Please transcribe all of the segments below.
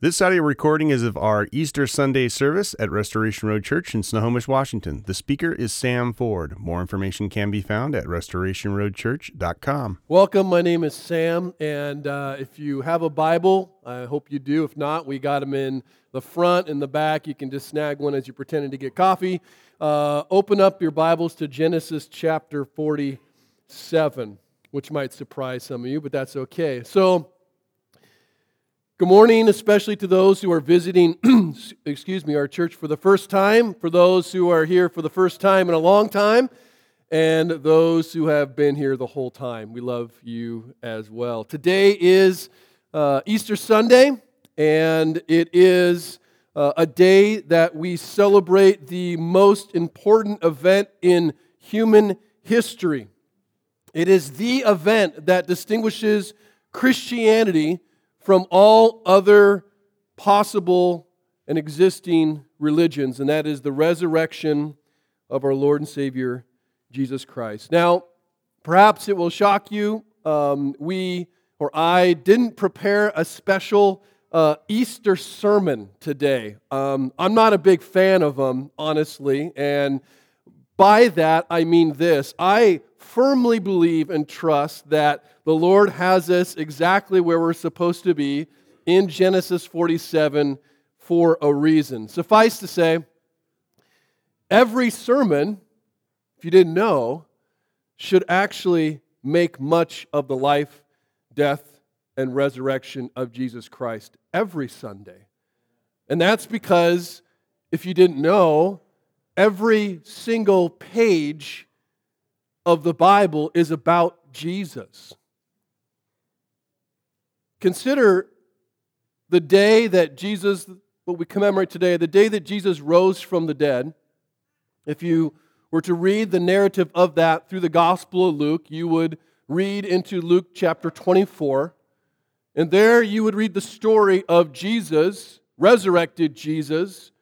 This audio recording is of our Easter Sunday service at Restoration Road Church in Snohomish, Washington. The speaker is Sam Ford. More information can be found at restorationroadchurch.com. Welcome. My name is Sam, and uh, if you have a Bible, I hope you do. If not, we got them in the front and the back. You can just snag one as you're pretending to get coffee. Uh, open up your Bibles to Genesis chapter 47, which might surprise some of you, but that's okay. So, Good morning, especially to those who are visiting, excuse me, our church for the first time, for those who are here for the first time in a long time, and those who have been here the whole time. We love you as well. Today is uh, Easter Sunday, and it is uh, a day that we celebrate the most important event in human history. It is the event that distinguishes Christianity from all other possible and existing religions, and that is the resurrection of our Lord and Savior, Jesus Christ. Now, perhaps it will shock you. Um, we, or I, didn't prepare a special uh, Easter sermon today. Um, I'm not a big fan of them, honestly, and by that I mean this I firmly believe and trust that the Lord has us exactly where we're supposed to be in Genesis 47 for a reason. Suffice to say, every sermon, if you didn't know, should actually make much of the life, death, and resurrection of Jesus Christ every Sunday. And that's because, if you didn't know, every single page of the Bible is about Jesus. Consider the day that Jesus, what we commemorate today, the day that Jesus rose from the dead. If you were to read the narrative of that through the Gospel of Luke, you would read into Luke chapter 24. And there you would read the story of Jesus, resurrected Jesus,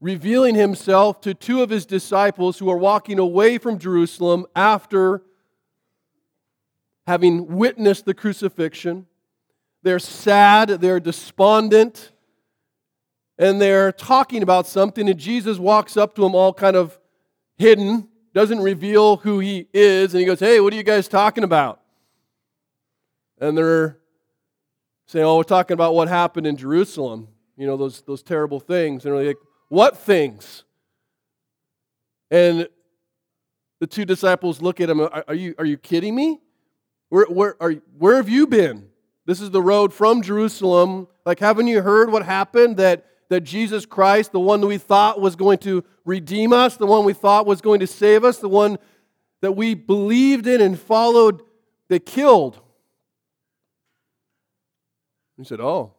revealing himself to two of his disciples who are walking away from Jerusalem after having witnessed the crucifixion. They're sad, they're despondent, and they're talking about something, and Jesus walks up to them all kind of hidden, doesn't reveal who he is, and he goes, Hey, what are you guys talking about? And they're saying, Oh, we're talking about what happened in Jerusalem, you know, those, those terrible things. And they're like, What things? And the two disciples look at him, Are, you, are you kidding me? Where, where, are, where have you been? This is the road from Jerusalem. Like, haven't you heard what happened? That, that Jesus Christ, the one that we thought was going to redeem us, the one we thought was going to save us, the one that we believed in and followed, they killed. He said, Oh.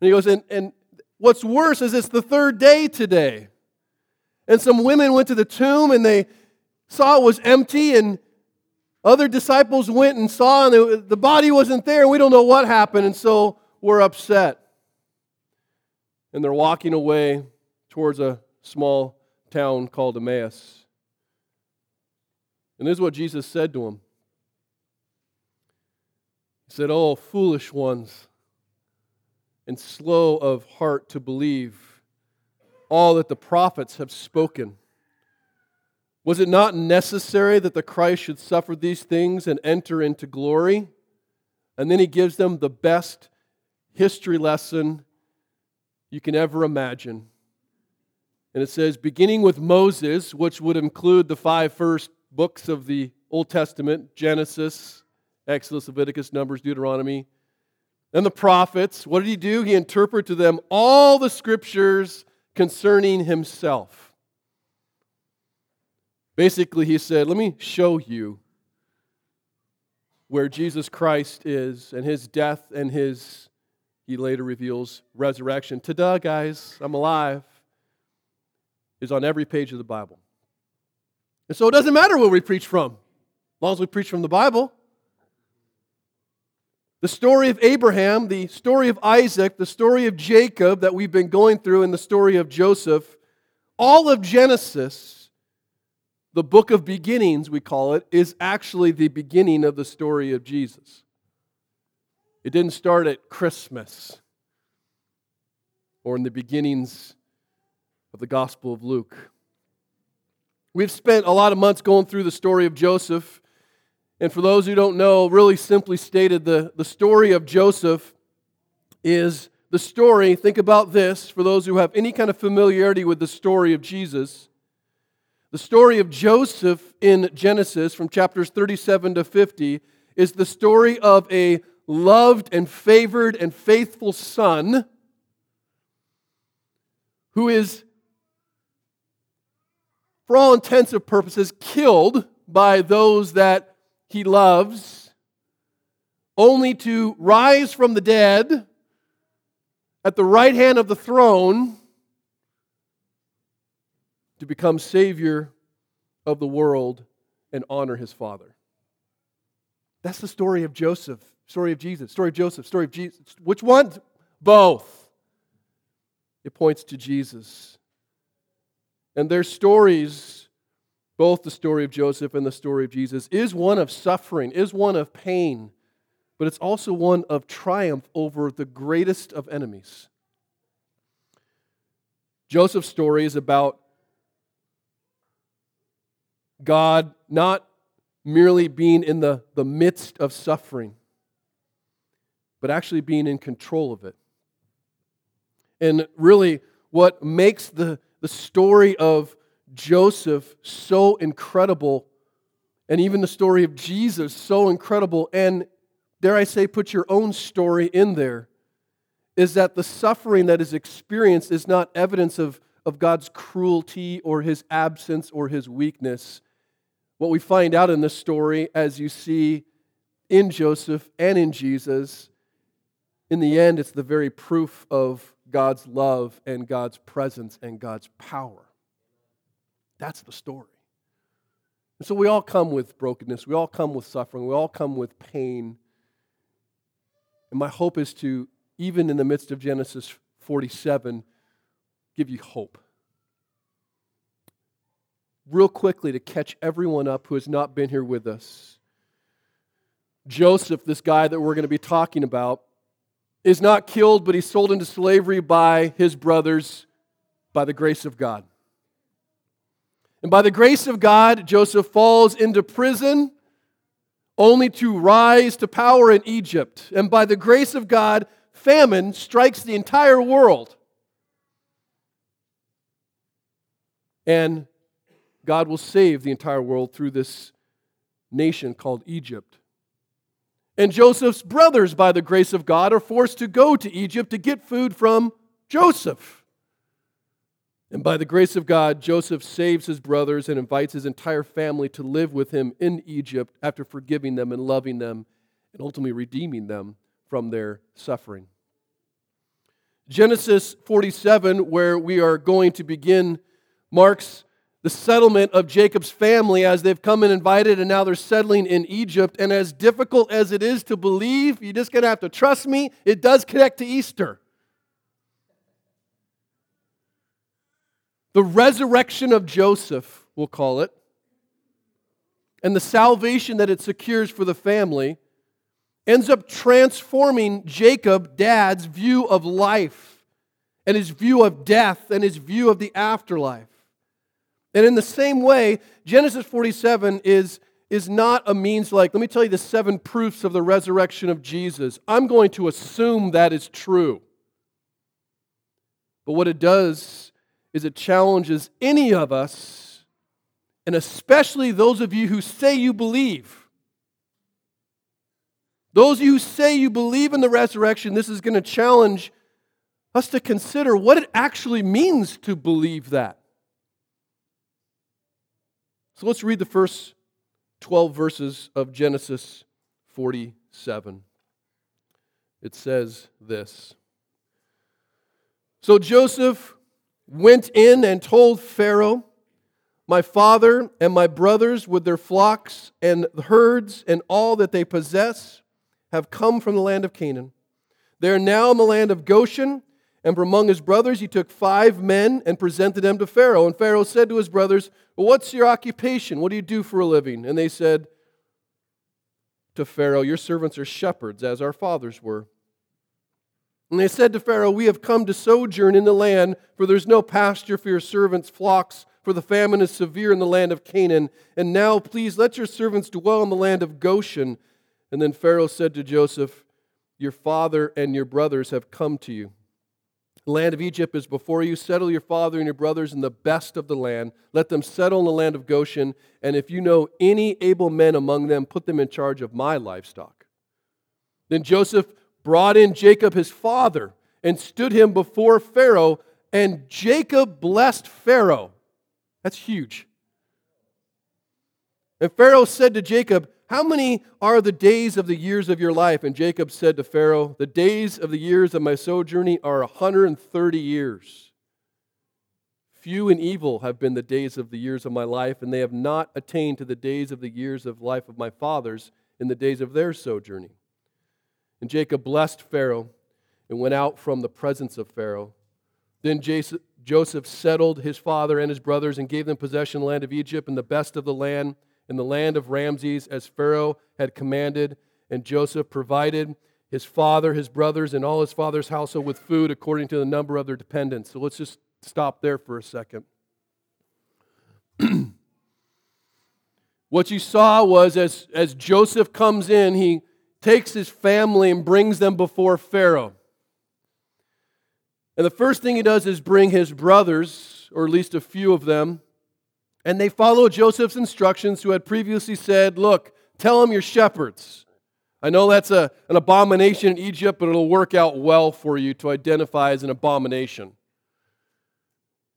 And he goes, and, and what's worse is it's the third day today. And some women went to the tomb and they saw it was empty, and other disciples went and saw, and the body wasn't there, and we don't know what happened, and so we're upset. And they're walking away towards a small town called Emmaus. And this is what Jesus said to them. He said, Oh, foolish ones, and slow of heart to believe all that the prophets have spoken. Was it not necessary that the Christ should suffer these things and enter into glory? And then he gives them the best history lesson you can ever imagine. And it says, beginning with Moses, which would include the five first books of the Old Testament Genesis, Exodus, Leviticus, Numbers, Deuteronomy, and the prophets. What did he do? He interpreted to them all the scriptures concerning himself. Basically, he said, Let me show you where Jesus Christ is and his death and his, he later reveals, resurrection. Ta guys, I'm alive, is on every page of the Bible. And so it doesn't matter where we preach from, as long as we preach from the Bible. The story of Abraham, the story of Isaac, the story of Jacob that we've been going through, and the story of Joseph, all of Genesis the book of beginnings, we call it, is actually the beginning of the story of Jesus. It didn't start at Christmas. or in the beginnings of the Gospel of Luke. We've spent a lot of months going through the story of Joseph. And for those who don't know, really simply stated, the, the story of Joseph is the story. Think about this for those who have any kind of familiarity with the story of Jesus. The story of Joseph in Genesis from chapters 37 to 50 is the story of a loved and favored and faithful son who is, for all intents and purposes, killed by those that he loves, only to rise from the dead at the right hand of the throne to become Savior of the world and honor his Father. That's the story of Joseph, story of Jesus, story of Joseph, story of Jesus. Which one? Both it points to Jesus. And their stories, both the story of Joseph and the story of Jesus, is one of suffering, is one of pain, but it's also one of triumph over the greatest of enemies. Joseph's story is about God not merely being in the, the midst of suffering, but actually being in control of it. And really, what makes the, the story of Joseph so incredible, and even the story of Jesus so incredible, and dare I say, put your own story in there, is that the suffering that is experienced is not evidence of, of God's cruelty or his absence or his weakness. What we find out in this story, as you see in Joseph and in Jesus, in the end, it's the very proof of God's love and God's presence and God's power. That's the story. And so we all come with brokenness, we all come with suffering, we all come with pain. And my hope is to, even in the midst of Genesis 47, give you hope. Real quickly, to catch everyone up who has not been here with us. Joseph, this guy that we're going to be talking about, is not killed, but he's sold into slavery by his brothers by the grace of God. And by the grace of God, Joseph falls into prison only to rise to power in Egypt. And by the grace of God, famine strikes the entire world. And God will save the entire world through this nation called Egypt. And Joseph's brothers, by the grace of God, are forced to go to Egypt to get food from Joseph. And by the grace of God, Joseph saves his brothers and invites his entire family to live with him in Egypt after forgiving them and loving them and ultimately redeeming them from their suffering. Genesis 47, where we are going to begin, marks the settlement of Jacob's family as they've come and invited and now they're settling in Egypt. And as difficult as it is to believe, you're just going to have to trust me, it does connect to Easter. The resurrection of Joseph, we'll call it, and the salvation that it secures for the family ends up transforming Jacob, dad's view of life and his view of death and his view of the afterlife. And in the same way, Genesis 47 is, is not a means like, let me tell you the seven proofs of the resurrection of Jesus. I'm going to assume that is true. But what it does is it challenges any of us, and especially those of you who say you believe. Those of you who say you believe in the resurrection, this is going to challenge us to consider what it actually means to believe that. So let's read the first 12 verses of Genesis 47. It says this So Joseph went in and told Pharaoh, My father and my brothers, with their flocks and herds and all that they possess, have come from the land of Canaan. They are now in the land of Goshen and from among his brothers, he took five men and presented them to Pharaoh. And Pharaoh said to his brothers, well, What's your occupation? What do you do for a living? And they said to Pharaoh, Your servants are shepherds, as our fathers were. And they said to Pharaoh, We have come to sojourn in the land, for there's no pasture for your servants' flocks, for the famine is severe in the land of Canaan. And now, please, let your servants dwell in the land of Goshen. And then Pharaoh said to Joseph, Your father and your brothers have come to you. The land of Egypt is before you. Settle your father and your brothers in the best of the land. Let them settle in the land of Goshen. And if you know any able men among them, put them in charge of my livestock. Then Joseph brought in Jacob his father and stood him before Pharaoh, and Jacob blessed Pharaoh. That's huge. And Pharaoh said to Jacob, How many are the days of the years of your life? And Jacob said to Pharaoh, The days of the years of my sojourning are 130 years. Few and evil have been the days of the years of my life, and they have not attained to the days of the years of life of my fathers in the days of their sojourning. And Jacob blessed Pharaoh and went out from the presence of Pharaoh. Then Joseph settled his father and his brothers and gave them possession of the land of Egypt and the best of the land in the land of Ramses as Pharaoh had commanded. And Joseph provided his father, his brothers, and all his father's household with food according to the number of their dependents. So let's just stop there for a second. what you saw was as, as Joseph comes in, he takes his family and brings them before Pharaoh. And the first thing he does is bring his brothers, or at least a few of them, and they follow Joseph's instructions, who had previously said, Look, tell them you're shepherds. I know that's a, an abomination in Egypt, but it'll work out well for you to identify as an abomination.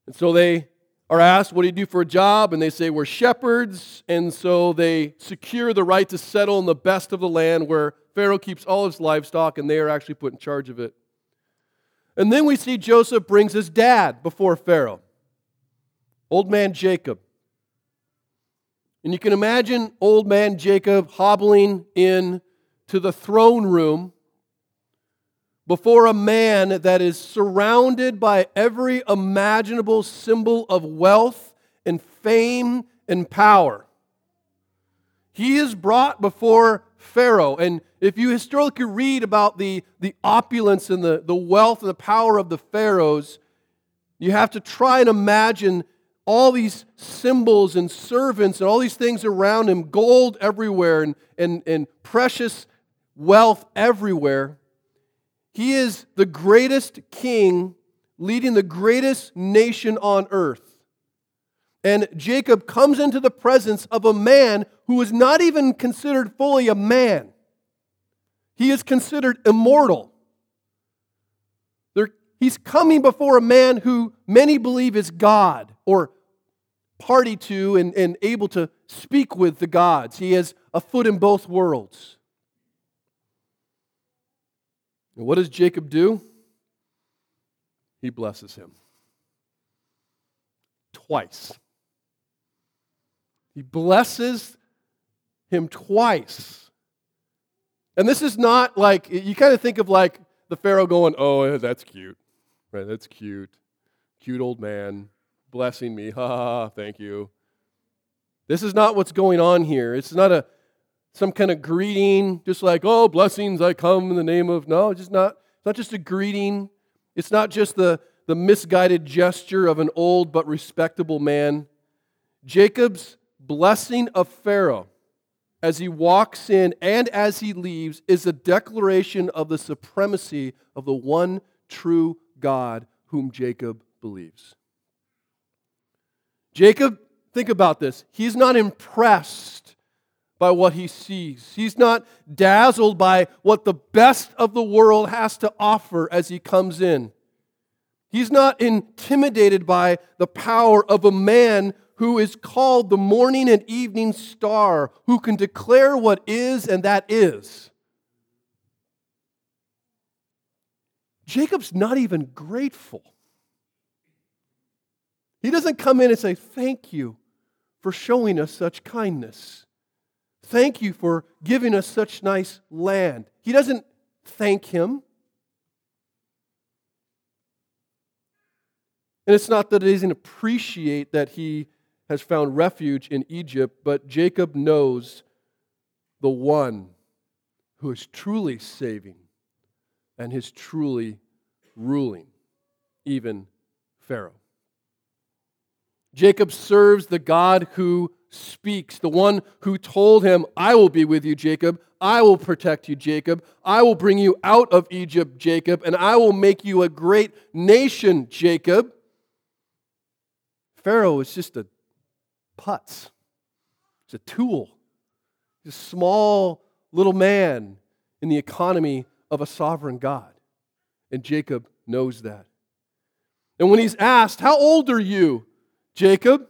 And so they are asked, What do you do for a job? And they say, We're shepherds. And so they secure the right to settle in the best of the land where Pharaoh keeps all his livestock and they are actually put in charge of it. And then we see Joseph brings his dad before Pharaoh, old man Jacob. And you can imagine old man Jacob hobbling in to the throne room before a man that is surrounded by every imaginable symbol of wealth and fame and power. He is brought before Pharaoh. And if you historically read about the, the opulence and the, the wealth and the power of the Pharaohs, you have to try and imagine all these symbols and servants and all these things around him, gold everywhere and, and, and precious wealth everywhere. He is the greatest king leading the greatest nation on earth. And Jacob comes into the presence of a man who is not even considered fully a man. He is considered immortal. He's coming before a man who many believe is God or party to and, and able to speak with the gods. He has a foot in both worlds. And what does Jacob do? He blesses him. Twice. He blesses him twice. And this is not like, you kind of think of like the Pharaoh going, oh, eh, that's cute. Right, that's cute. Cute old man blessing me. Ha ha, ha thank you. This is not what's going on here. It's not a some kind of greeting, just like, oh, blessings, I come in the name of. No, it's just not, it's not just a greeting. It's not just the, the misguided gesture of an old but respectable man. Jacob's blessing of Pharaoh as he walks in and as he leaves is a declaration of the supremacy of the one true God whom Jacob believes. Jacob, think about this. He's not impressed by what he sees. He's not dazzled by what the best of the world has to offer as he comes in. He's not intimidated by the power of a man who is called the morning and evening star, who can declare what is and that is. Jacob's not even grateful. He doesn't come in and say, Thank you for showing us such kindness. Thank you for giving us such nice land. He doesn't thank him. And it's not that he doesn't appreciate that he has found refuge in Egypt, but Jacob knows the one who is truly saving, and his truly ruling, even Pharaoh. Jacob serves the God who speaks, the one who told him, I will be with you, Jacob. I will protect you, Jacob. I will bring you out of Egypt, Jacob, and I will make you a great nation, Jacob. Pharaoh is just a putz, it's a tool, he's a small little man in the economy of a sovereign God. And Jacob knows that. And when he's asked, How old are you, Jacob?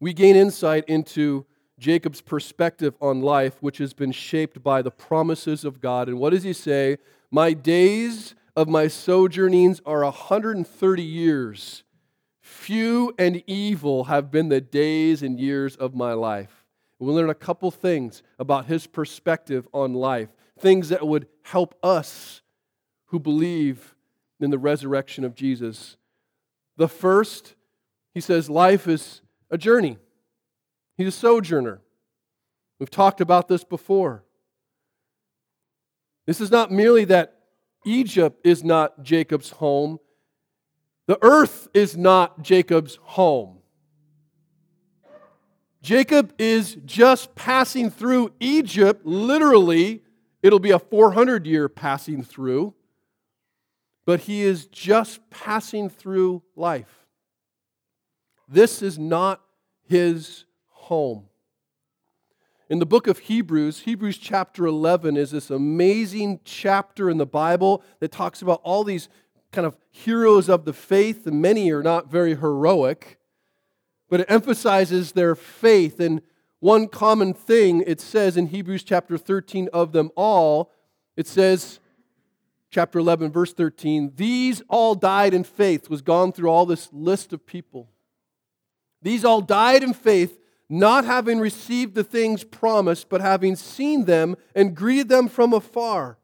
We gain insight into Jacob's perspective on life, which has been shaped by the promises of God. And what does he say? My days of my sojournings are 130 years. Few and evil have been the days and years of my life. We'll learn a couple things about his perspective on life, things that would help us who believe in the resurrection of Jesus. The first, he says, life is a journey. He's a sojourner. We've talked about this before. This is not merely that Egypt is not Jacob's home, the earth is not Jacob's home. Jacob is just passing through Egypt, literally, it'll be a 400 year passing through, but he is just passing through life. This is not his home. In the book of Hebrews, Hebrews chapter 11 is this amazing chapter in the Bible that talks about all these kind of heroes of the faith, and many are not very heroic, but it emphasizes their faith. And one common thing it says in Hebrews chapter 13 of them all, it says, chapter 11, verse 13, these all died in faith, was gone through all this list of people. These all died in faith, not having received the things promised, but having seen them and greeted them from afar,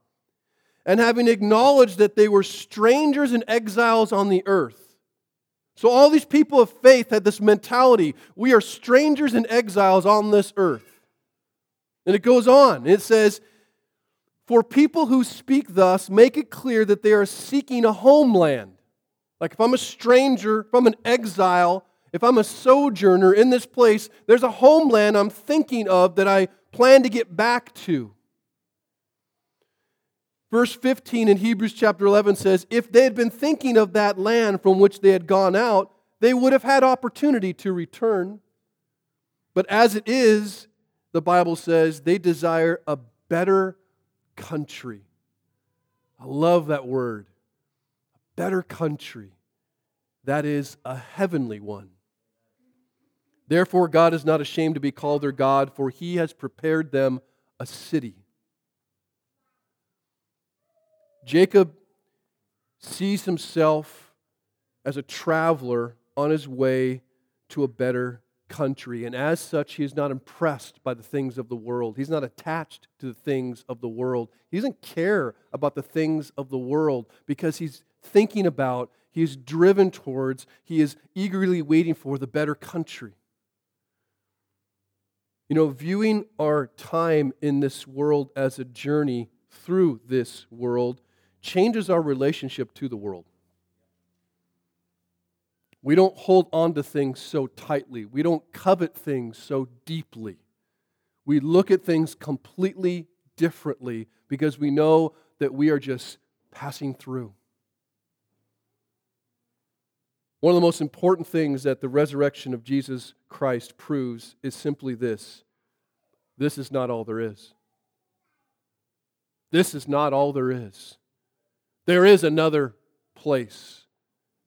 and having acknowledged that they were strangers and exiles on the earth. So, all these people of faith had this mentality we are strangers and exiles on this earth. And it goes on. It says, For people who speak thus, make it clear that they are seeking a homeland. Like if I'm a stranger, if I'm an exile, if I'm a sojourner in this place, there's a homeland I'm thinking of that I plan to get back to. Verse 15 in Hebrews chapter 11 says, If they had been thinking of that land from which they had gone out, they would have had opportunity to return. But as it is, the Bible says, they desire a better country. I love that word. A better country. That is a heavenly one. Therefore, God is not ashamed to be called their God, for he has prepared them a city. Jacob sees himself as a traveler on his way to a better country. And as such, he is not impressed by the things of the world. He's not attached to the things of the world. He doesn't care about the things of the world because he's thinking about, he is driven towards, he is eagerly waiting for the better country. You know, viewing our time in this world as a journey through this world changes our relationship to the world. We don't hold on to things so tightly. We don't covet things so deeply. We look at things completely differently because we know that we are just passing through. One of the most important things that the resurrection of Jesus Christ proves is simply this this is not all there is. This is not all there is. There is another place,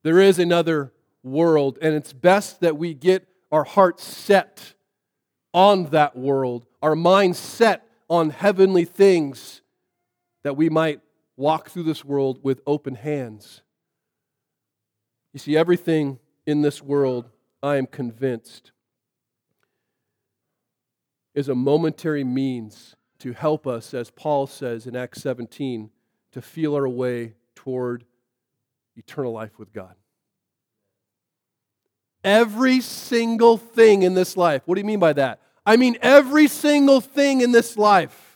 there is another world, and it's best that we get our hearts set on that world, our minds set on heavenly things, that we might walk through this world with open hands you see, everything in this world, I am convinced, is a momentary means to help us, as Paul says in Acts 17, to feel our way toward eternal life with God. Every single thing in this life. What do you mean by that? I mean, every single thing in this life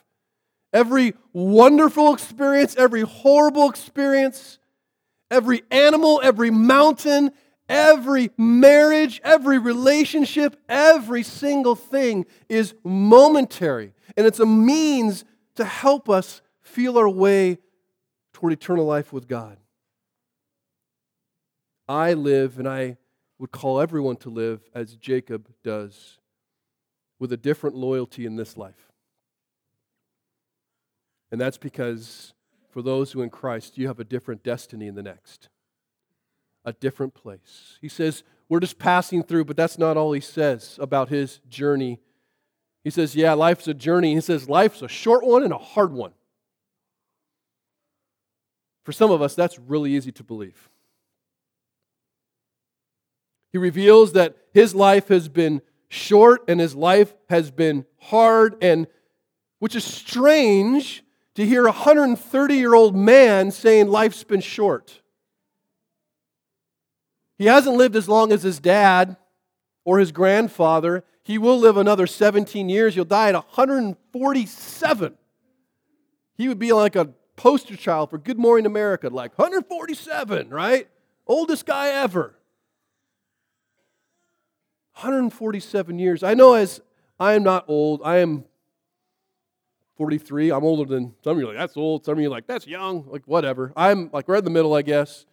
every wonderful experience, every horrible experience, every animal, every mountain, every marriage, every relationship, every single thing is momentary. And it's a means to help us feel our way toward eternal life with God. I live, and I would call everyone to live as Jacob does, with a different loyalty in this life. And that's because for those who in Christ, you have a different destiny in the next, a different place. He says, We're just passing through, but that's not all he says about his journey. He says, Yeah, life's a journey. He says, Life's a short one and a hard one. For some of us, that's really easy to believe. He reveals that his life has been short and his life has been hard, and which is strange to hear a 130 year old man saying life's been short. He hasn't lived as long as his dad or his grandfather. He will live another 17 years. He'll die at 147. He would be like a poster child for Good Morning America, like 147, right? Oldest guy ever. 147 years. I know as I am not old, I am 43. I'm older than some of you, like, that's old. Some of you, like, that's young. Like, whatever. I'm like right in the middle, I guess.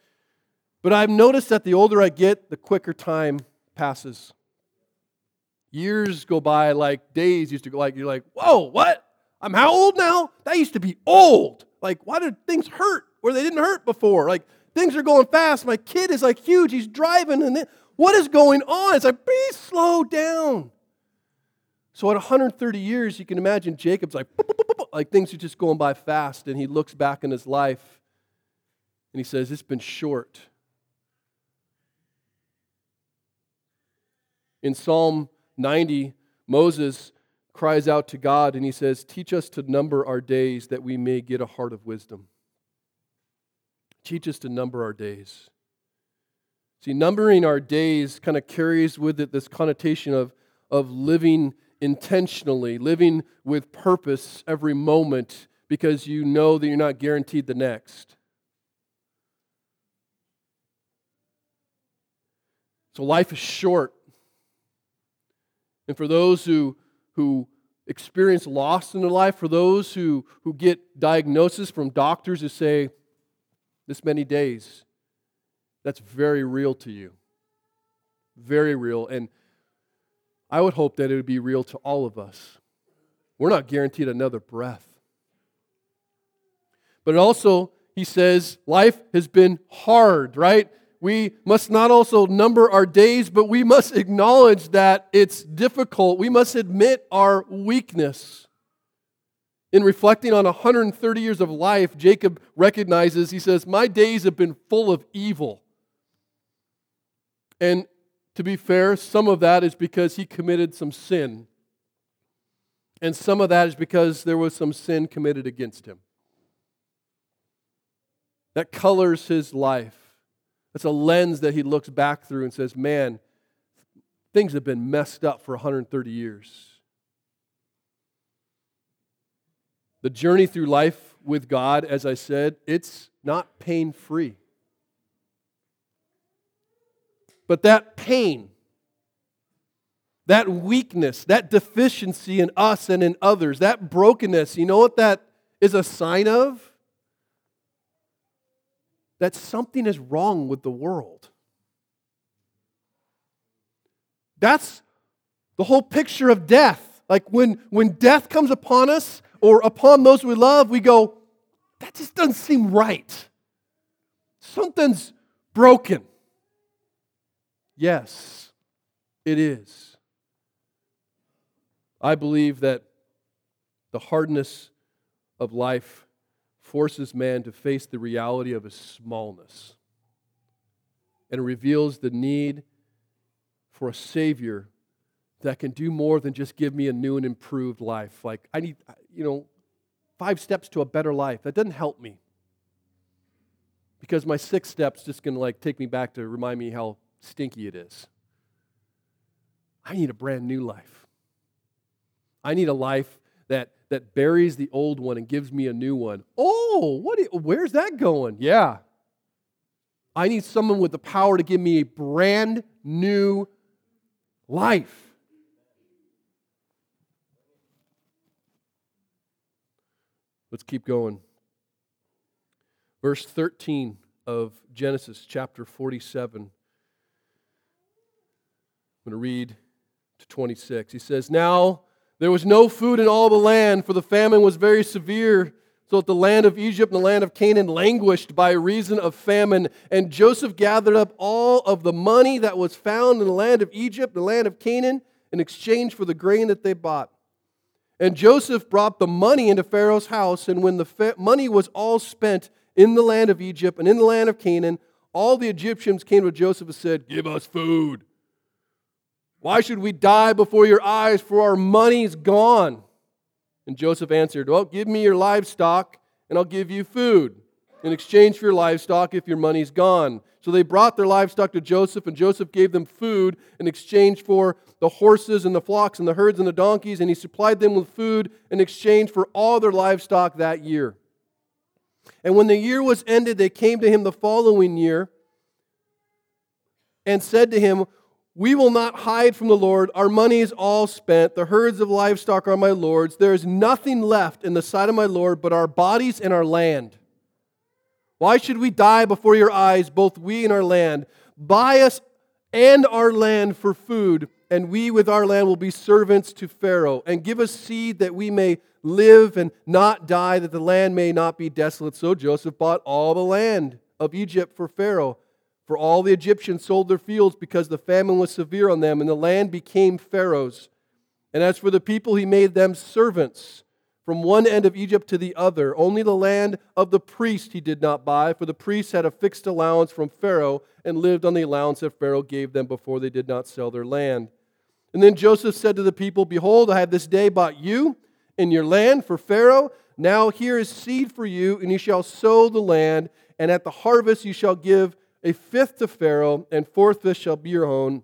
But I've noticed that the older I get, the quicker time passes. Years go by like days used to go like, you're like, whoa, what? I'm how old now? That used to be old. Like, why did things hurt where they didn't hurt before? Like, things are going fast. My kid is like huge. He's driving, and then, what is going on? It's like, please slow down. So at 130 years, you can imagine Jacob's like, like things are just going by fast, and he looks back in his life and he says, It's been short. In Psalm 90, Moses cries out to God and he says, Teach us to number our days that we may get a heart of wisdom. Teach us to number our days. See, numbering our days kind of carries with it this connotation of, of living intentionally, living with purpose every moment because you know that you're not guaranteed the next. So life is short. And for those who, who experience loss in their life, for those who, who get diagnosis from doctors who say, this many days, that's very real to you. Very real. And I would hope that it would be real to all of us. We're not guaranteed another breath. But also, he says, life has been hard, right? We must not also number our days, but we must acknowledge that it's difficult. We must admit our weakness. In reflecting on 130 years of life, Jacob recognizes, he says, My days have been full of evil. And to be fair, some of that is because he committed some sin. And some of that is because there was some sin committed against him. That colors his life. That's a lens that he looks back through and says, man, things have been messed up for 130 years. The journey through life with God, as I said, it's not pain free. But that pain, that weakness, that deficiency in us and in others, that brokenness, you know what that is a sign of? That something is wrong with the world. That's the whole picture of death. Like when, when death comes upon us or upon those we love, we go, that just doesn't seem right. Something's broken. Yes, it is. I believe that the hardness of life forces man to face the reality of his smallness and reveals the need for a Savior that can do more than just give me a new and improved life. Like, I need, you know, five steps to a better life. That doesn't help me. Because my six steps just going to like take me back to remind me how stinky it is. I need a brand new life. I need a life that, that buries the old one and gives me a new one. Oh, what? Where's that going? Yeah. I need someone with the power to give me a brand new life. Let's keep going. Verse 13 of Genesis chapter 47. Going to read to 26. He says, Now there was no food in all the land, for the famine was very severe. So that the land of Egypt and the land of Canaan languished by reason of famine. And Joseph gathered up all of the money that was found in the land of Egypt, the land of Canaan, in exchange for the grain that they bought. And Joseph brought the money into Pharaoh's house, and when the fa- money was all spent in the land of Egypt and in the land of Canaan, all the Egyptians came to Joseph and said, Give us food. Why should we die before your eyes, for our money's gone? And Joseph answered, Well, give me your livestock, and I'll give you food in exchange for your livestock if your money's gone. So they brought their livestock to Joseph, and Joseph gave them food in exchange for the horses and the flocks and the herds and the donkeys, and he supplied them with food in exchange for all their livestock that year. And when the year was ended, they came to him the following year and said to him, we will not hide from the Lord. Our money is all spent. The herds of livestock are my Lord's. There is nothing left in the sight of my Lord but our bodies and our land. Why should we die before your eyes, both we and our land? Buy us and our land for food, and we with our land will be servants to Pharaoh. And give us seed that we may live and not die, that the land may not be desolate. So Joseph bought all the land of Egypt for Pharaoh for all the Egyptians sold their fields because the famine was severe on them, and the land became Pharaoh's. And as for the people, he made them servants from one end of Egypt to the other. Only the land of the priest he did not buy, for the priests had a fixed allowance from Pharaoh and lived on the allowance that Pharaoh gave them before they did not sell their land. And then Joseph said to the people, Behold, I have this day bought you and your land for Pharaoh. Now here is seed for you, and you shall sow the land, and at the harvest you shall give a fifth to Pharaoh, and four fifths shall be your own,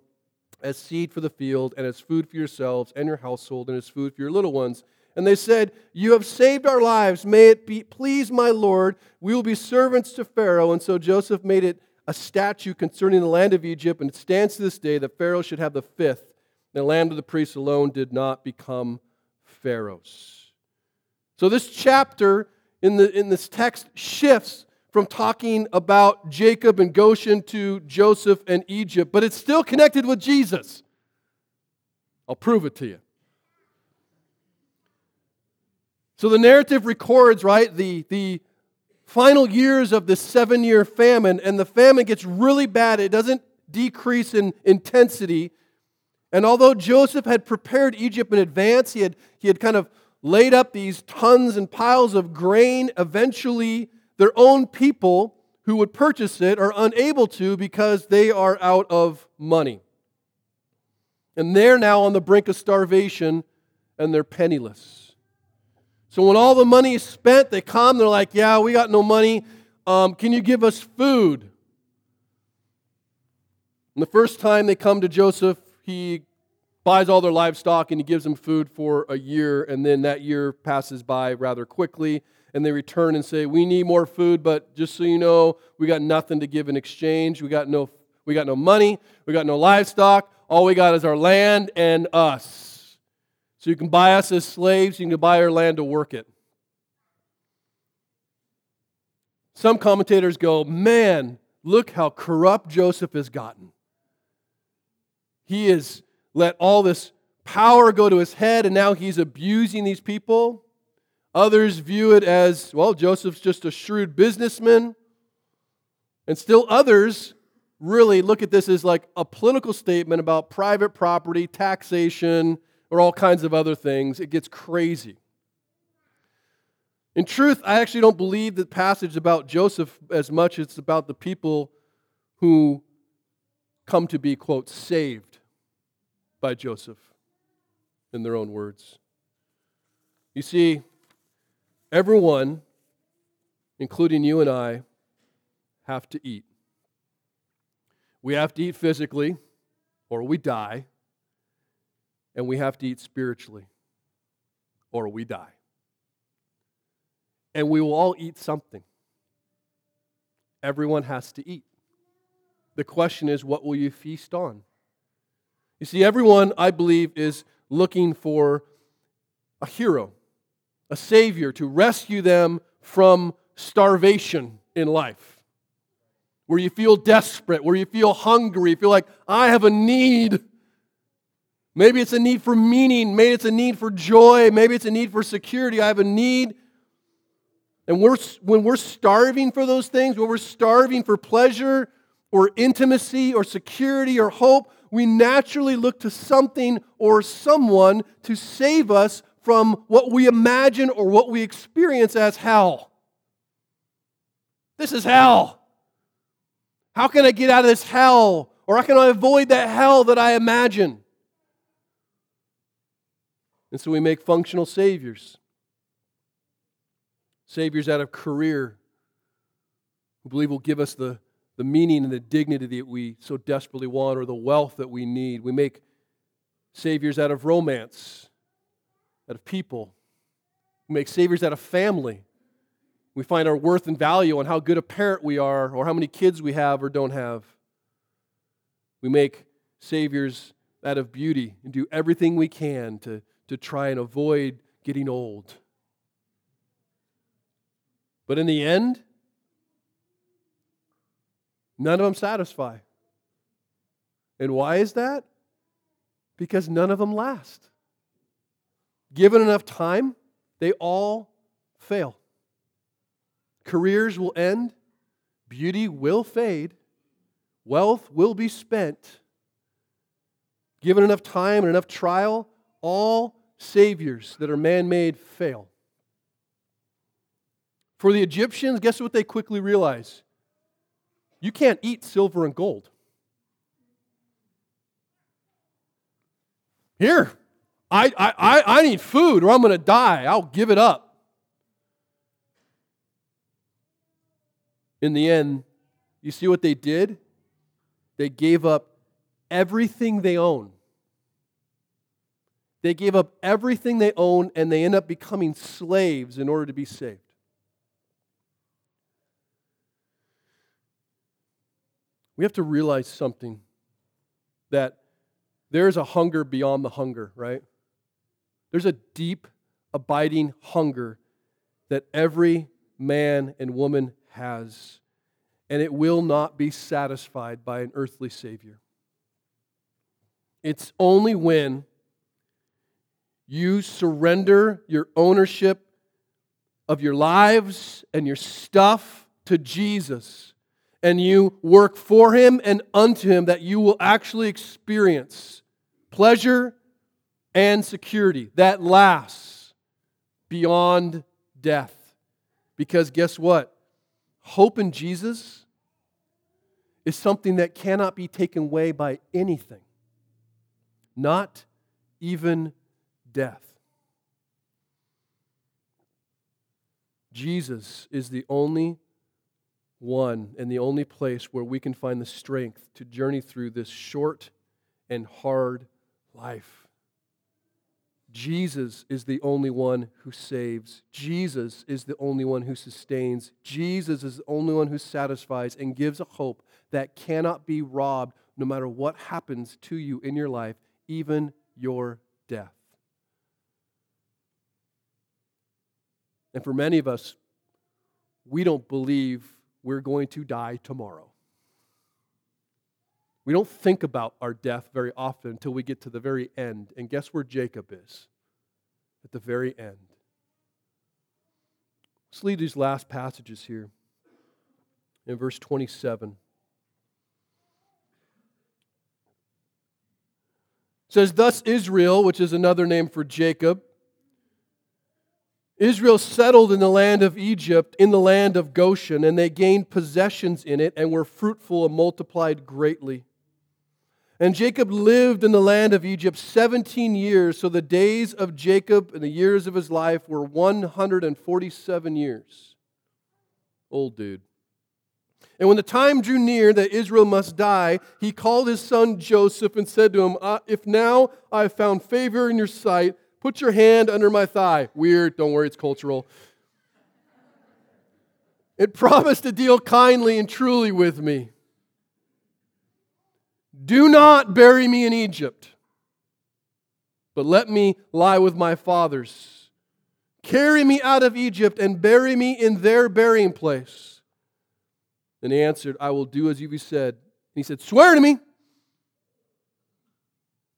as seed for the field, and as food for yourselves and your household, and as food for your little ones. And they said, You have saved our lives. May it be please my Lord. We will be servants to Pharaoh. And so Joseph made it a statute concerning the land of Egypt, and it stands to this day that Pharaoh should have the fifth. The land of the priests alone did not become Pharaoh's. So this chapter in, the, in this text shifts from talking about Jacob and Goshen to Joseph and Egypt, but it's still connected with Jesus. I'll prove it to you. So the narrative records, right, the, the final years of the seven year famine, and the famine gets really bad. It doesn't decrease in intensity. And although Joseph had prepared Egypt in advance, he had, he had kind of laid up these tons and piles of grain, eventually their own people who would purchase it are unable to because they are out of money. And they're now on the brink of starvation and they're penniless. So when all the money is spent, they come, they're like, Yeah, we got no money. Um, can you give us food? And the first time they come to Joseph, he buys all their livestock and he gives them food for a year, and then that year passes by rather quickly and they return and say, "We need more food, but just so you know, we got nothing to give in exchange. We got no we got no money, we got no livestock. All we got is our land and us. So you can buy us as slaves, you can buy our land to work it." Some commentators go, "Man, look how corrupt Joseph has gotten. He has let all this power go to his head, and now he's abusing these people. Others view it as, well, Joseph's just a shrewd businessman. And still others really look at this as like a political statement about private property, taxation, or all kinds of other things. It gets crazy. In truth, I actually don't believe the passage about Joseph as much as it's about the people who come to be, quote, saved by Joseph, in their own words. You see, Everyone, including you and I, have to eat. We have to eat physically, or we die. And we have to eat spiritually, or we die. and we will all eat something. Everyone has to eat. The question is, what will you feast on? You see, everyone, I believe, is looking for a hero, a savior to rescue them from starvation in life. Where you feel desperate, where you feel hungry, you feel like, I have a need. Maybe it's a need for meaning, maybe it's a need for joy, maybe it's a need for security. I have a need. And we're, when we're starving for those things, when we're starving for pleasure or intimacy or security or hope, we naturally look to something or someone to save us from what we imagine or what we experience as hell. This is hell. How can I get out of this hell? Or how can I avoid that hell that I imagine? And so we make functional saviors. Saviors out of career who believe will give us the, the meaning and the dignity that we so desperately want or the wealth that we need. We make saviors out of romance, out of people. We make saviors out of family. We find our worth and value on how good a parent we are or how many kids we have or don't have. We make saviors out of beauty and do everything we can to, to try and avoid getting old. But in the end, none of them satisfy. And why is that? Because none of them last. Given enough time, they all fail. Careers will end, beauty will fade, wealth will be spent. Given enough time and enough trial, all saviors that are man made fail. For the Egyptians, guess what they quickly realize? You can't eat silver and gold. Here, I, I, I need food or I'm going to die. I'll give it up. In the end, you see what they did? They gave up everything they own. They gave up everything they own and they end up becoming slaves in order to be saved. We have to realize something that there's a hunger beyond the hunger, right? There's a deep, abiding hunger that every man and woman has, and it will not be satisfied by an earthly Savior. It's only when you surrender your ownership of your lives and your stuff to Jesus and you work for him and unto him that you will actually experience pleasure and security that lasts beyond death. Because guess what? Hope in Jesus is something that cannot be taken away by anything, not even death. Jesus is the only one and the only place where we can find the strength to journey through this short and hard life. Jesus is the only one who saves. Jesus is the only one who sustains. Jesus is the only one who satisfies and gives a hope that cannot be robbed no matter what happens to you in your life, even your death. And for many of us, we don't believe we're going to die tomorrow. We don't think about our death very often until we get to the very end. And guess where Jacob is? At the very end. Let's read these last passages here in verse 27. It says, Thus Israel, which is another name for Jacob, Israel settled in the land of Egypt, in the land of Goshen, and they gained possessions in it and were fruitful and multiplied greatly. And Jacob lived in the land of Egypt 17 years, so the days of Jacob and the years of his life were 147 years. Old dude. And when the time drew near that Israel must die, he called his son Joseph and said to him, uh, If now I have found favor in your sight, Put your hand under my thigh. Weird, don't worry, it's cultural. It promised to deal kindly and truly with me. Do not bury me in Egypt, but let me lie with my fathers. Carry me out of Egypt and bury me in their burying place. And he answered, I will do as you have said. he said, Swear to me.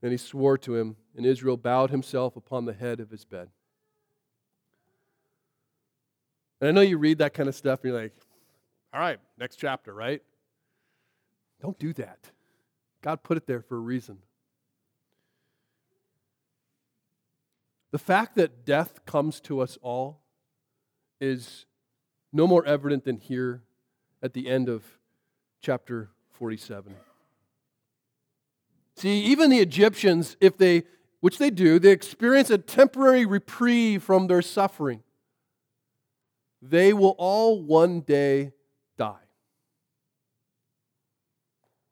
And he swore to him, and Israel bowed himself upon the head of his bed. And I know you read that kind of stuff and you're like, all right, next chapter, right? Don't do that. God put it there for a reason. The fact that death comes to us all is no more evident than here at the end of chapter 47. See, even the Egyptians, if they, which they do, they experience a temporary reprieve from their suffering. They will all one day die.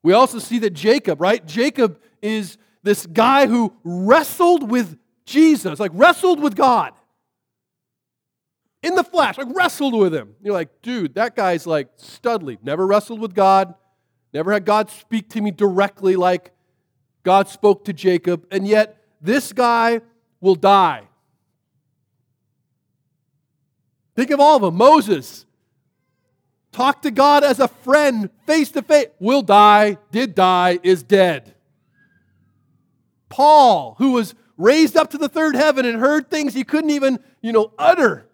We also see that Jacob, right? Jacob is this guy who wrestled with Jesus, like wrestled with God in the flesh, like wrestled with him. You're like, dude, that guy's like studly. Never wrestled with God, never had God speak to me directly like God spoke to Jacob, and yet this guy will die. Think of all of them. Moses talked to God as a friend, face to face, will die, did die, is dead. Paul, who was raised up to the third heaven and heard things he couldn't even, you know, utter,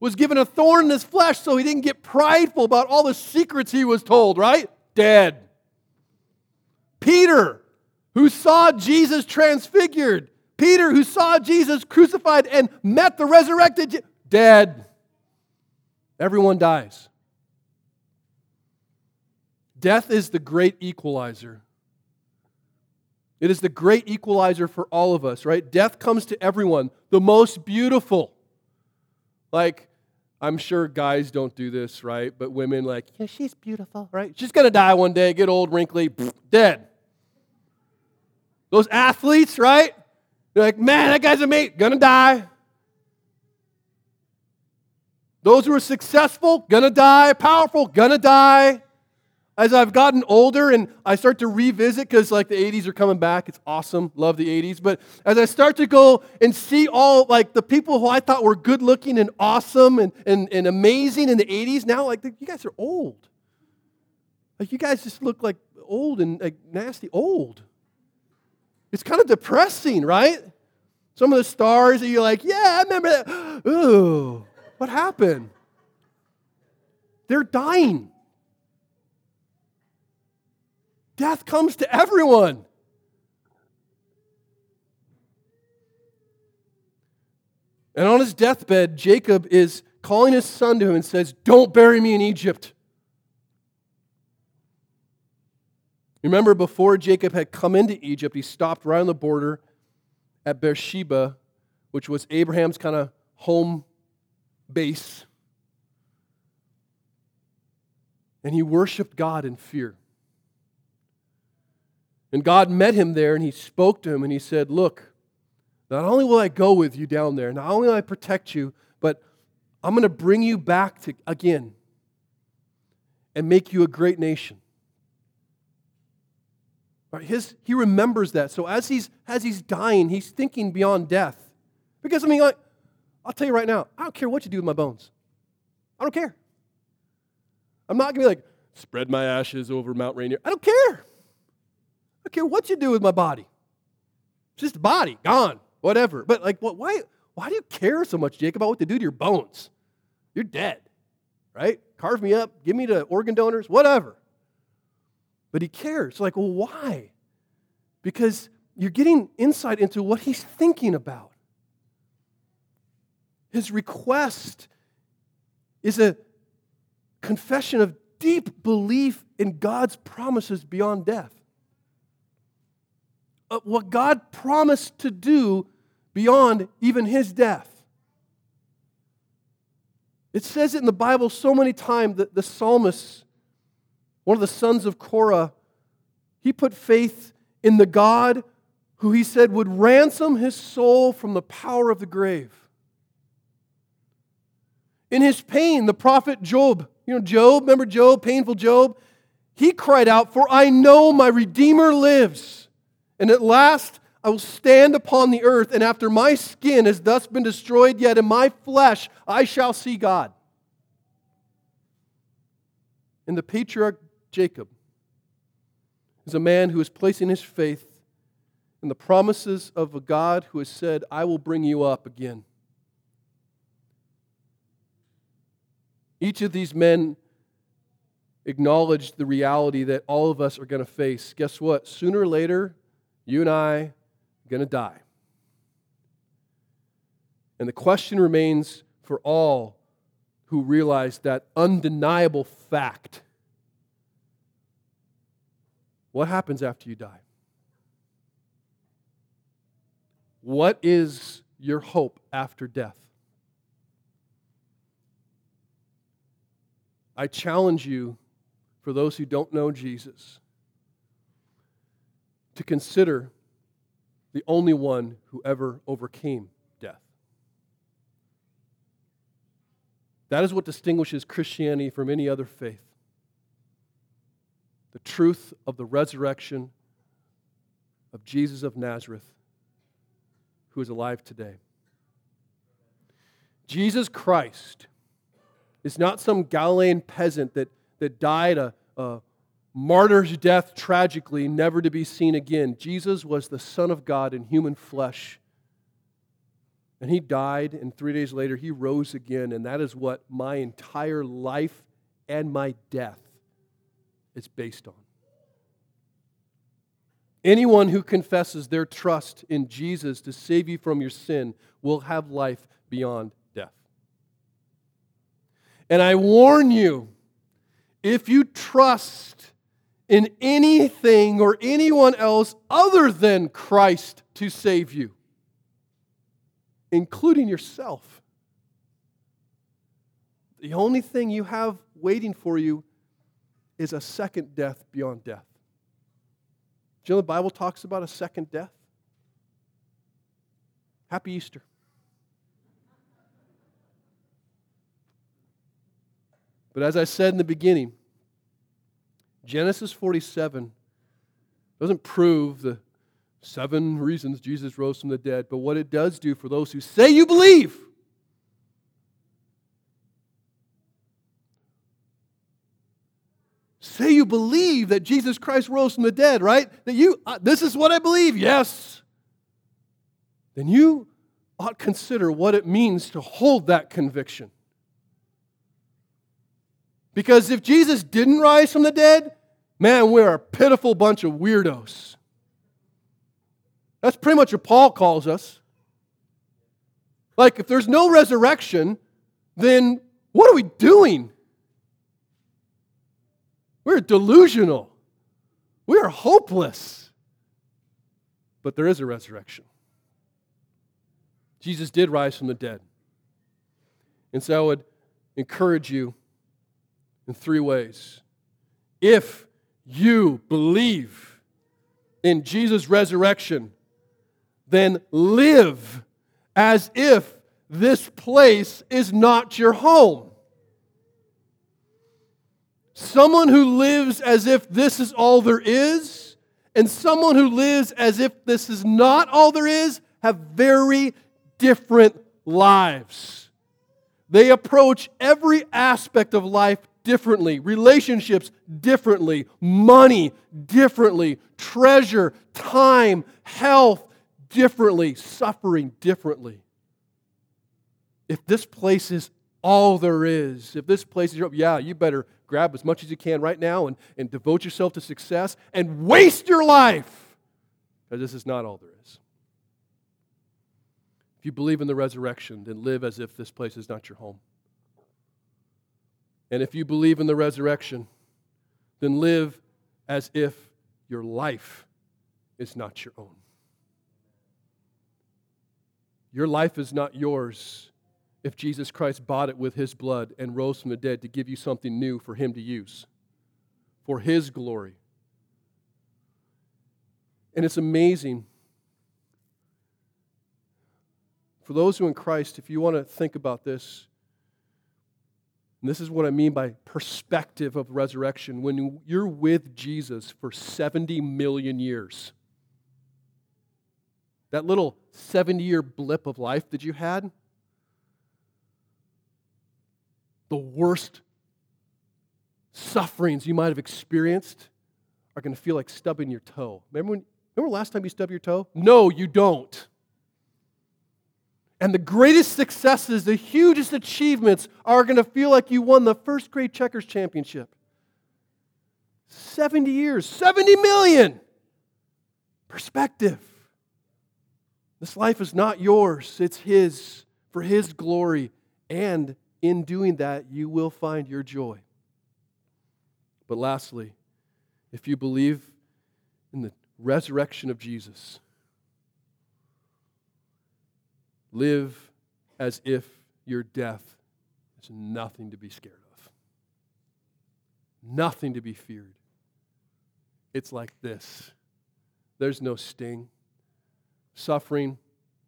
was given a thorn in his flesh so he didn't get prideful about all the secrets he was told, right? Dead. Peter, who saw Jesus transfigured. Peter, who saw Jesus crucified and met the resurrected, dead. Everyone dies. Death is the great equalizer. It is the great equalizer for all of us, right? Death comes to everyone, the most beautiful. Like, I'm sure guys don't do this, right? But women, like, yeah, she's beautiful, right? She's gonna die one day, get old, wrinkly, dead. Those athletes, right? They're like, man, that guy's a mate, gonna die. Those who are successful, gonna die. Powerful, gonna die. As I've gotten older and I start to revisit, because like the 80s are coming back, it's awesome, love the 80s. But as I start to go and see all like the people who I thought were good looking and awesome and, and, and amazing in the 80s, now like you guys are old. Like you guys just look like old and like nasty old. It's kind of depressing, right? Some of the stars that you're like, yeah, I remember that. Ooh. What happened? They're dying. Death comes to everyone. And on his deathbed, Jacob is calling his son to him and says, Don't bury me in Egypt. Remember, before Jacob had come into Egypt, he stopped right on the border at Beersheba, which was Abraham's kind of home base. And he worshiped God in fear. And God met him there and he spoke to him and he said, Look, not only will I go with you down there, not only will I protect you, but I'm going to bring you back to, again and make you a great nation. Right, his, he remembers that. So as he's, as he's dying, he's thinking beyond death. Because, I mean, like, I'll tell you right now, I don't care what you do with my bones. I don't care. I'm not going to be like, spread my ashes over Mount Rainier. I don't care. Don't care what you do with my body. It's just a body, gone, whatever. But like, what, why, why do you care so much, Jacob, about what to do to your bones? You're dead, right? Carve me up, give me to organ donors, whatever. But he cares. Like, well, why? Because you're getting insight into what he's thinking about. His request is a confession of deep belief in God's promises beyond death. What God promised to do beyond even his death. It says it in the Bible so many times that the psalmist, one of the sons of Korah, he put faith in the God who he said would ransom his soul from the power of the grave. In his pain, the prophet Job, you know, Job, remember Job, painful Job? He cried out, For I know my Redeemer lives. And at last I will stand upon the earth, and after my skin has thus been destroyed, yet in my flesh I shall see God. And the patriarch Jacob is a man who is placing his faith in the promises of a God who has said, I will bring you up again. Each of these men acknowledged the reality that all of us are going to face. Guess what? Sooner or later, you and I are going to die. And the question remains for all who realize that undeniable fact what happens after you die? What is your hope after death? I challenge you, for those who don't know Jesus, to consider the only one who ever overcame death. That is what distinguishes Christianity from any other faith the truth of the resurrection of Jesus of Nazareth, who is alive today. Jesus Christ is not some Galilean peasant that, that died a, a martyr's death tragically, never to be seen again. Jesus was the Son of God in human flesh. And he died, and three days later, he rose again. And that is what my entire life and my death is based on. Anyone who confesses their trust in Jesus to save you from your sin will have life beyond death. And I warn you if you trust in anything or anyone else other than Christ to save you, including yourself, the only thing you have waiting for you is a second death beyond death. Do you know the Bible talks about a second death? Happy Easter. But as I said in the beginning, Genesis 47 doesn't prove the seven reasons Jesus rose from the dead, but what it does do for those who say you believe say you believe that Jesus Christ rose from the dead, right? That you, uh, this is what I believe, yes. Then you ought consider what it means to hold that conviction. Because if Jesus didn't rise from the dead, man, we're a pitiful bunch of weirdos. That's pretty much what Paul calls us. Like, if there's no resurrection, then what are we doing? We're delusional. We are hopeless. But there is a resurrection. Jesus did rise from the dead. And so I would encourage you in three ways. If you believe in Jesus' resurrection, then live as if this place is not your home. Someone who lives as if this is all there is, and someone who lives as if this is not all there is, have very different lives. They approach every aspect of life differently, relationships differently, money differently, treasure, time, health differently, suffering differently. If this place is all there is, if this place is your, yeah, you better grab as much as you can right now and, and devote yourself to success and waste your life because this is not all there is. If you believe in the resurrection, then live as if this place is not your home. And if you believe in the resurrection, then live as if your life is not your own. Your life is not yours if Jesus Christ bought it with his blood and rose from the dead to give you something new for him to use for his glory. And it's amazing. For those who in Christ, if you want to think about this, And this is what I mean by perspective of resurrection. When you're with Jesus for 70 million years, that little 70 year blip of life that you had, the worst sufferings you might have experienced are going to feel like stubbing your toe. Remember when remember last time you stubbed your toe? No, you don't. And the greatest successes, the hugest achievements are going to feel like you won the first grade checkers championship. 70 years, 70 million. Perspective. This life is not yours, it's His for His glory. And in doing that, you will find your joy. But lastly, if you believe in the resurrection of Jesus, live as if your death is nothing to be scared of, nothing to be feared. It's like this there's no sting, suffering,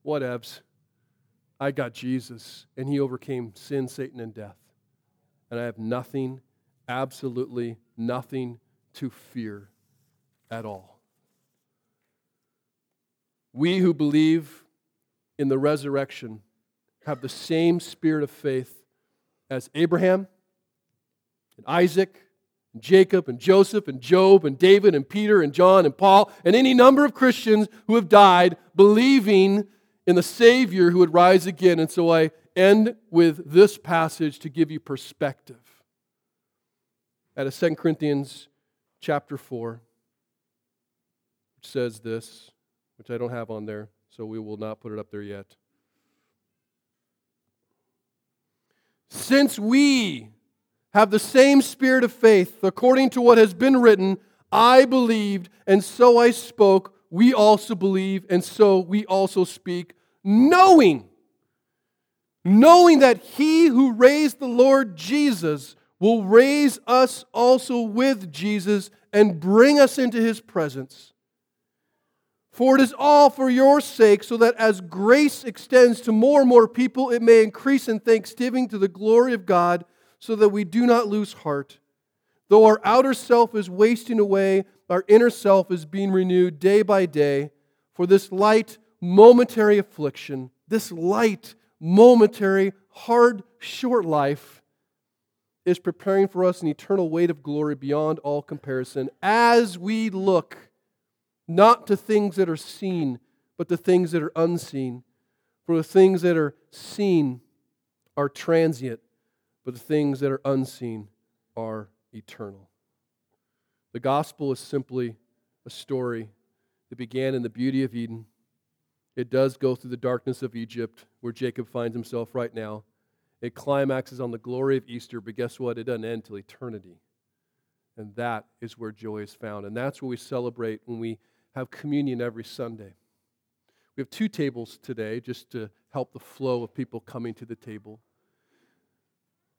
whatevs. I got Jesus, and he overcame sin, Satan, and death. And I have nothing, absolutely nothing to fear at all. We who believe in the resurrection have the same spirit of faith as Abraham and Isaac and Jacob and Joseph and Job and David and Peter and John and Paul and any number of Christians who have died believing in the Savior who would rise again. And so I end with this passage to give you perspective. Out of 2 Corinthians chapter 4, which says this, which I don't have on there, so we will not put it up there yet. Since we have the same spirit of faith, according to what has been written, I believed, and so I spoke, we also believe, and so we also speak knowing, knowing that he who raised the Lord Jesus will raise us also with Jesus and bring us into his presence. For it is all for your sake, so that as grace extends to more and more people, it may increase in thanksgiving to the glory of God, so that we do not lose heart. Though our outer self is wasting away, our inner self is being renewed day by day. For this light, momentary affliction, this light, momentary, hard, short life is preparing for us an eternal weight of glory beyond all comparison as we look not to things that are seen, but to things that are unseen. For the things that are seen are transient, but the things that are unseen are eternal. The gospel is simply a story that began in the beauty of Eden it does go through the darkness of Egypt, where Jacob finds himself right now. It climaxes on the glory of Easter, but guess what? It doesn't end till eternity. And that is where joy is found. And that's what we celebrate when we have communion every Sunday. We have two tables today just to help the flow of people coming to the table.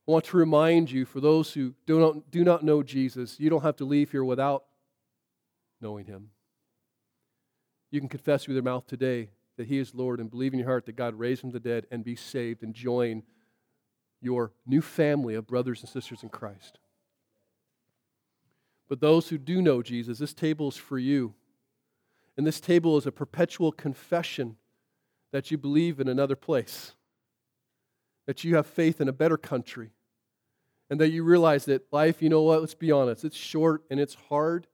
I want to remind you, for those who do not, do not know Jesus, you don't have to leave here without knowing him. You can confess with your mouth today that He is Lord and believe in your heart that God raised Him from the dead and be saved and join your new family of brothers and sisters in Christ. But those who do know Jesus, this table is for you. And this table is a perpetual confession that you believe in another place, that you have faith in a better country, and that you realize that life, you know what, let's be honest, it's short and it's hard.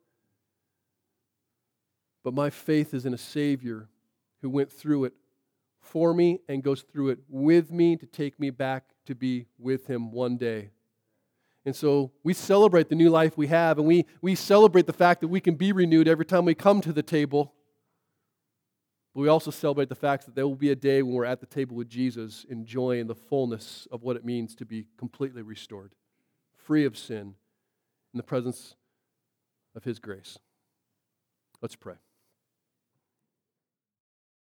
But my faith is in a Savior who went through it for me and goes through it with me to take me back to be with him one day. And so we celebrate the new life we have, and we, we celebrate the fact that we can be renewed every time we come to the table. But we also celebrate the fact that there will be a day when we're at the table with Jesus, enjoying the fullness of what it means to be completely restored, free of sin, in the presence of His grace. Let's pray.